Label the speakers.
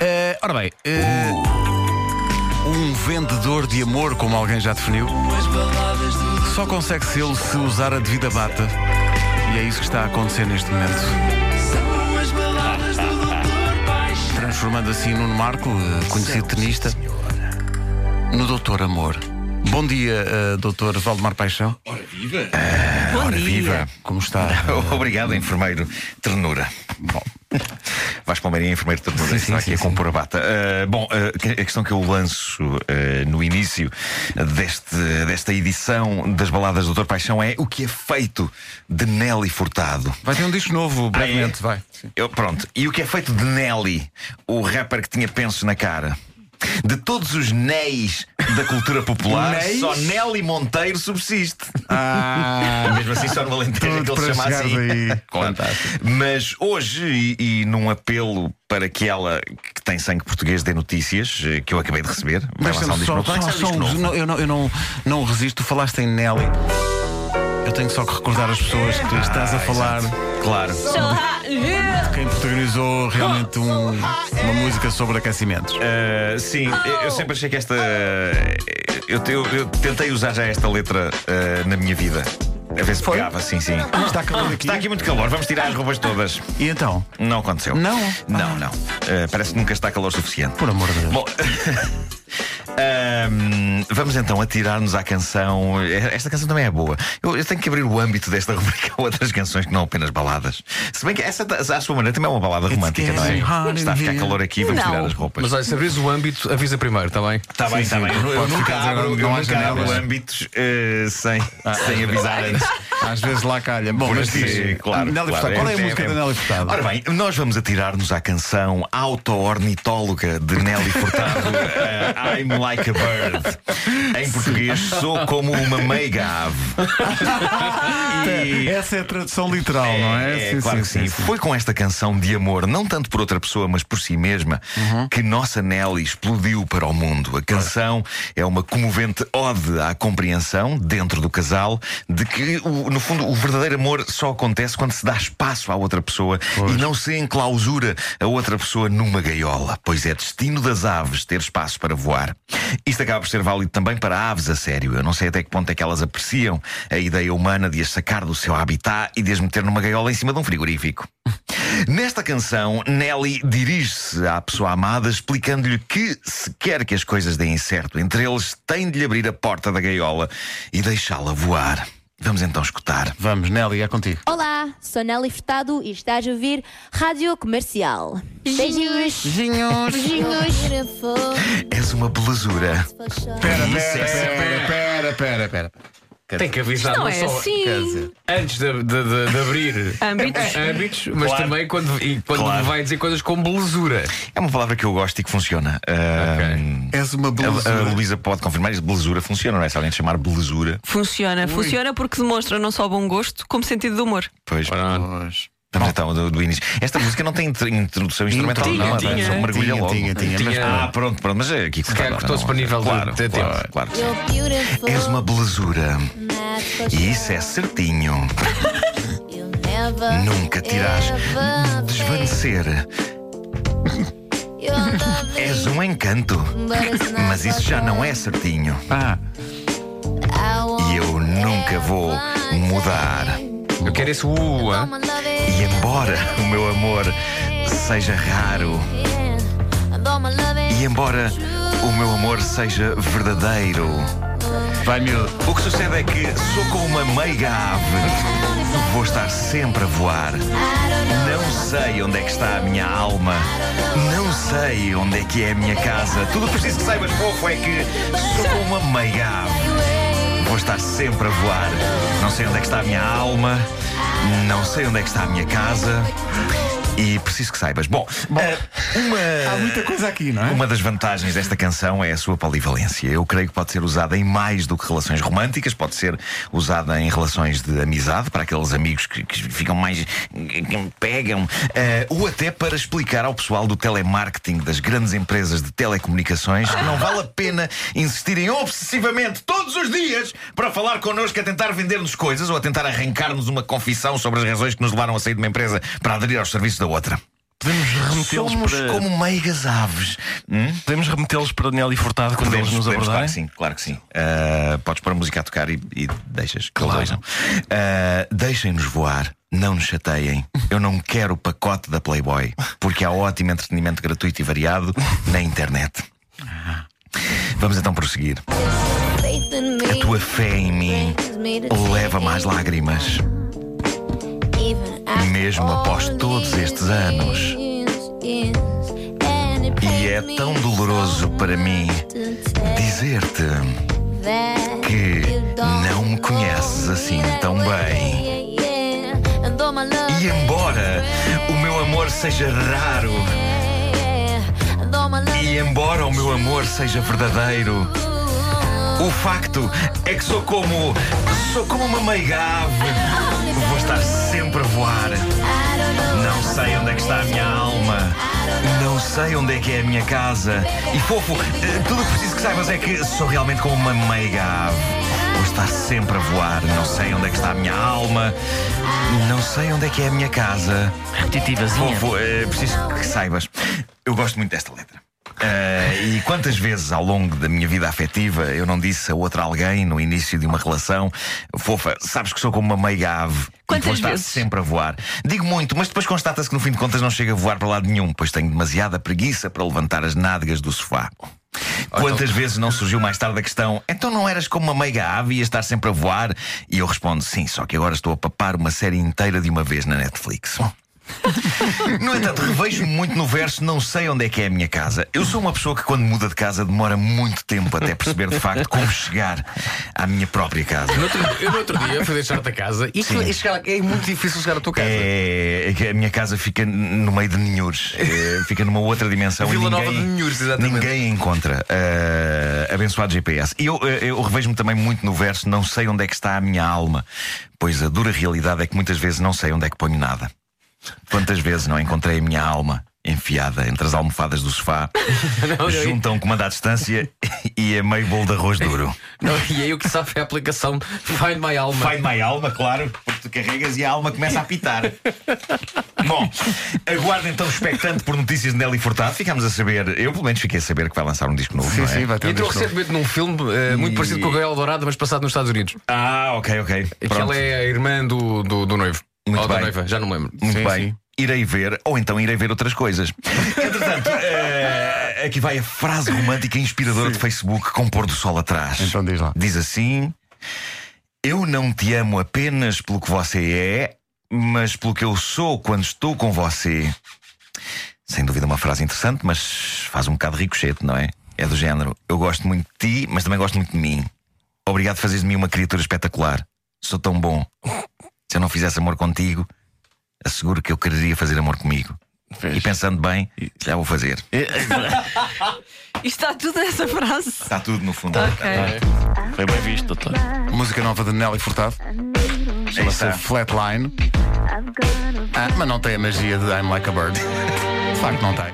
Speaker 1: Eh, ora bem, eh, um vendedor de amor, como alguém já definiu, só consegue sê-lo se usar a devida bata. E é isso que está a acontecer neste momento. Transformando assim Nuno Marco, eh, conhecido tenista, no Doutor Amor. Bom dia, eh, Doutor Valdemar Paixão.
Speaker 2: Ora viva!
Speaker 3: Bom
Speaker 1: Ora,
Speaker 3: dia.
Speaker 1: viva! Como está?
Speaker 2: Obrigado, enfermeiro Ternura. Bom. Vais para o Maria, enfermeiro Ternura,
Speaker 1: Sim,
Speaker 2: está aqui
Speaker 1: sim,
Speaker 2: a compor a bata. Uh, bom, uh, a questão que eu lanço uh, no início deste, desta edição das baladas do Dr. Paixão é o que é feito de Nelly Furtado.
Speaker 1: Vai ter um disco novo, brevemente,
Speaker 2: Ah, é?
Speaker 1: vai.
Speaker 2: Eu, pronto, e o que é feito de Nelly, o rapper que tinha pensos na cara? De todos os Neis da cultura popular,
Speaker 1: Neis?
Speaker 2: só Nelly Monteiro subsiste.
Speaker 1: Ah,
Speaker 2: Mesmo assim, só no Alentejo é que ele se chama assim. Mas hoje, e, e num apelo para que ela, que tem sangue português, dê notícias, eh, que eu acabei de receber, vai
Speaker 1: Mas
Speaker 2: lançar um disco
Speaker 1: só,
Speaker 2: novo. Vai
Speaker 1: só,
Speaker 2: lançar um
Speaker 1: só
Speaker 2: disco novo.
Speaker 1: não, eu não, eu não, não resisto, falaste em Nelly. Eu tenho só que recordar as pessoas que estás a falar.
Speaker 2: Claro.
Speaker 1: Quem protagonizou realmente um- uma música sobre aquecimentos.
Speaker 2: Uh, sim, eu- eu sempre achei que esta. Eu, eu- eu tentei usar já esta letra uh, na minha vida. A ver se pegava, sim, sim.
Speaker 1: Está calor aqui.
Speaker 2: Está aqui muito calor, vamos tirar as roupas todas.
Speaker 1: E então?
Speaker 2: Não aconteceu.
Speaker 1: Não?
Speaker 2: Não, não. Uh, parece que nunca está calor suficiente.
Speaker 1: Por amor de Deus.
Speaker 2: Bom, ahm, vamos então atirar-nos à canção. Esta canção também é boa. Eu, eu tenho que abrir o âmbito desta rubrica a outras canções que não apenas baladas. Se bem que essa, à sua maneira, também é uma balada romântica, não é? Está a ficar calor aqui, vamos
Speaker 3: Não.
Speaker 2: tirar as roupas.
Speaker 4: Mas olha, se abris o âmbito, avisa primeiro, está bem?
Speaker 2: Está bem, está bem. Eu, eu nunca abro, eu nunca abro âmbitos eh, sem, sem avisar antes.
Speaker 1: Às vezes lá calha. Bom, mas
Speaker 2: assim,
Speaker 1: diz,
Speaker 2: claro,
Speaker 1: Nelly
Speaker 2: claro,
Speaker 1: Furtado. Qual é a
Speaker 2: é-
Speaker 1: música
Speaker 2: é-
Speaker 1: da Nelly Furtado?
Speaker 2: Ora bem, nós vamos atirar-nos à canção Auto-Ornitóloga de Nelly Furtado, eh, I'm Like a Bird. Em português, sou como uma meiga ave. E-
Speaker 1: Essa é a tradução literal, não é?
Speaker 2: é, claro que sim. Foi com esta canção de amor, não tanto por outra pessoa, mas por si mesma,
Speaker 1: Uhum.
Speaker 2: que nossa Nelly explodiu para o mundo. A canção é uma comovente ode à compreensão, dentro do casal, de que, o- no fundo, o verdadeiro amor só acontece quando se dá espaço à outra pessoa e não se enclausura a outra pessoa numa gaiola, pois é destino das aves ter espaço para voar. Isto acaba por ser válido também para aves a sério. Eu não sei até que ponto é que elas apreciam a ideia humana de as sacar do seu habitat e de as meter numa gaiola em cima de um frigorífico. Nesta canção, Nelly dirige-se à pessoa amada explicando-lhe que, se quer que as coisas deem certo entre eles, tem de lhe abrir a porta da gaiola e deixá-la voar. Vamos então escutar.
Speaker 1: Vamos, Nelly, é contigo.
Speaker 5: Olá, sou Nelly Furtado e estás a ouvir Rádio Comercial. Beijinhos.
Speaker 1: Beijinhos.
Speaker 5: Beijinhos.
Speaker 2: És uma belezura.
Speaker 1: Pera, pera,
Speaker 2: é
Speaker 1: pera, pera, pera, pera.
Speaker 4: Tem que avisar,
Speaker 3: Não
Speaker 4: não,
Speaker 3: é
Speaker 4: só
Speaker 3: assim.
Speaker 1: Quer dizer,
Speaker 4: antes de, de- de- de abrir
Speaker 3: Âmbitos.
Speaker 4: âmbitos, mas
Speaker 2: Claro.
Speaker 4: também quando, e quando
Speaker 2: Claro.
Speaker 4: vai dizer coisas como belezura.
Speaker 2: É uma palavra que eu gosto e que funciona.
Speaker 1: És uma
Speaker 2: A, a
Speaker 1: belezura.
Speaker 2: Luísa pode confirmar isso. Belezura funciona, não é? Se alguém te chamar belezura,
Speaker 3: Funciona. Funciona porque demonstra não só bom gosto, como sentido de humor.
Speaker 2: pois.
Speaker 1: Pois.
Speaker 2: Vamos então do, do início. Esta música não tem intro- introdução instrumental,
Speaker 3: Tinha,
Speaker 2: não.
Speaker 3: tinha.
Speaker 2: Só mergulha
Speaker 1: Tinha,
Speaker 2: logo.
Speaker 1: tinha, tinha,
Speaker 4: mas-
Speaker 2: Ah, pronto, pronto. Mas é aqui
Speaker 4: Se calhar cortou-se para nível de-
Speaker 2: claro,
Speaker 4: de
Speaker 2: claro,
Speaker 4: tempo.
Speaker 2: claro.
Speaker 5: You're beautiful.
Speaker 2: És uma belezura. E isso é certinho. Nunca
Speaker 5: ever
Speaker 2: desvanecer. És um encanto. Mas isso já não é certinho.
Speaker 1: Ah,
Speaker 2: E eu nunca vou mudar.
Speaker 4: Eu quero esse uh,
Speaker 2: E embora o meu amor seja raro, e embora o meu amor seja verdadeiro,
Speaker 1: vai, miúdo.
Speaker 2: o que sucede é que sou como uma meiga ave. Vou estar sempre a voar. Não sei onde é que está a minha alma. Não sei onde é que é a minha casa. Tudo o que preciso que saibas, fofo, é que sou como uma meiga ave. Vou estar sempre a voar. Não sei onde é que está a minha alma. Não sei onde é que está a minha casa. E preciso que saibas. Bom, eh, uma.
Speaker 1: Há muita coisa aqui, não é?
Speaker 2: Uma das vantagens desta canção é a sua polivalência. Eu creio que pode ser usada em mais do que relações românticas, pode ser usada em relações de amizade, para aqueles amigos que, que ficam mais. que pegam, eh, ou até para explicar ao pessoal do telemarketing das grandes empresas de telecomunicações que não vale a pena insistirem obsessivamente todos os dias para falar connosco a tentar vender-nos coisas ou a tentar arrancar-nos uma confissão sobre as razões que nos levaram a sair de uma empresa para aderir aos serviços da outra.
Speaker 6: Podemos remetê-los
Speaker 2: Somos
Speaker 6: para.
Speaker 2: como meigas aves. Hum?
Speaker 6: Podemos remetê-los para Nelly Furtado quando eles nos
Speaker 2: podemos, claro
Speaker 6: abordarem?
Speaker 2: que sim, claro que sim. Ah, podes pôr a música a tocar e, e deixas que
Speaker 6: Claro.
Speaker 2: Ah, Deixem-nos voar, não nos chateiem. Eu não quero o pacote da Playboy, porque há ótimo entretenimento gratuito e variado na internet. Vamos então prosseguir. A tua fé em mim leva mais lágrimas. Mesmo após todos estes anos. E é tão doloroso para mim dizer-te que não me conheces assim tão bem. E embora o meu amor seja raro, e embora o meu amor seja verdadeiro, o facto é que sou como. sou como uma meiga ave. Vou estar sempre a voar. Não sei onde é que está a minha alma. Não sei onde é que é a minha casa. E fofo, eh, tudo o que preciso que saibas é que sou realmente como uma meiga ave. Vou estar sempre a voar. Não sei onde é que está a minha alma. Não sei onde é que é a minha casa.
Speaker 6: Repetitivazinha.
Speaker 2: Fofo, eh, preciso que saibas. Eu gosto muito desta letra. Eh, e quantas vezes ao longo da minha vida afetiva eu não disse a outra alguém no início de uma relação: Fofa, sabes que sou como uma meiga ave. e que
Speaker 3: Quantas
Speaker 2: vou estar
Speaker 3: vezes?
Speaker 2: sempre a voar. Digo muito, mas depois constata-se que no fim de contas não chega a voar para lado nenhum, pois tenho demasiada preguiça para levantar as nádegas do sofá. Quantas vezes não surgiu mais tarde a questão: então não eras como uma meiga ave e ias estar sempre a voar? E eu respondo: sim, só que agora estou a papar uma série inteira de uma vez na Netflix. No entanto, revejo-me muito no verso Não sei onde é que é a minha casa. Eu sou uma pessoa que, quando muda de casa, demora muito tempo até perceber de facto como chegar à minha própria casa.
Speaker 4: No outro- eu no outro dia fui deixar-te a casa e,
Speaker 2: Sim.
Speaker 4: chegar- é muito difícil chegar à tua casa.
Speaker 2: É, é que a minha casa fica no meio de ninhures, É, fica numa outra dimensão.
Speaker 4: Vila
Speaker 2: e
Speaker 4: Nova
Speaker 2: ninguém,
Speaker 4: de Ninhures, exatamente.
Speaker 2: Ninguém encontra. Ah, abençoado GPS. E eu, eh, eu revejo-me também muito no verso: Não sei onde é que está a minha alma, pois a dura realidade é que muitas vezes não sei onde é que ponho nada. Quantas vezes não encontrei a minha alma enfiada entre as almofadas do sofá,
Speaker 4: Não, eu-
Speaker 2: junto a um comando à distância e a meio bolo de arroz duro?
Speaker 4: Não, e aí o que sabe é a aplicação Find My Alma.
Speaker 2: Vai my alma, claro, porque tu carregas e a alma começa a apitar. Bom, aguardo então expectante por notícias de Nelly Furtado. Ficámos a saber, eu pelo menos fiquei a saber que vai lançar um disco novo.
Speaker 6: Sim,
Speaker 2: não é?
Speaker 6: sim, vai ter
Speaker 4: E
Speaker 6: um
Speaker 4: entrou
Speaker 6: novo.
Speaker 4: recentemente num filme eh, muito
Speaker 2: E-
Speaker 4: parecido com o Gael Dourado, mas passado nos Estados Unidos.
Speaker 2: Ah, ok, ok.
Speaker 4: Que ela é a irmã do, do, do noivo.
Speaker 2: Muito
Speaker 4: da
Speaker 2: bem.
Speaker 4: noiva, já não me lembro.
Speaker 2: Muito
Speaker 6: Sim,
Speaker 2: bem.
Speaker 6: sim.
Speaker 2: Irei ver, ou então irei ver outras coisas. Entretanto, eh, aqui vai a frase romântica inspiradora de Facebook com pôr do sol atrás.
Speaker 6: Então diz lá.
Speaker 2: Diz assim: Eu não te amo apenas pelo que você é, mas pelo que eu sou quando estou com você. Sem dúvida, uma frase interessante, mas faz um bocado ricochete, não é? É do género: Eu gosto muito de ti, mas também gosto muito de mim. Obrigado por fazeres de mim uma criatura espetacular. Sou tão bom. Se eu não fizesse amor contigo, asseguro que eu quereria fazer amor comigo.
Speaker 6: Fez.
Speaker 2: E pensando bem, já vou fazer.
Speaker 3: Isto está tudo nessa frase.
Speaker 2: Está tudo no fundo.
Speaker 3: Ok.
Speaker 6: Foi bem visto, doutor. Música nova de Nelly Furtado. Chama-se. Flatline. Ah, mas não tem a magia de I'm Like a Bird. De facto, não tem.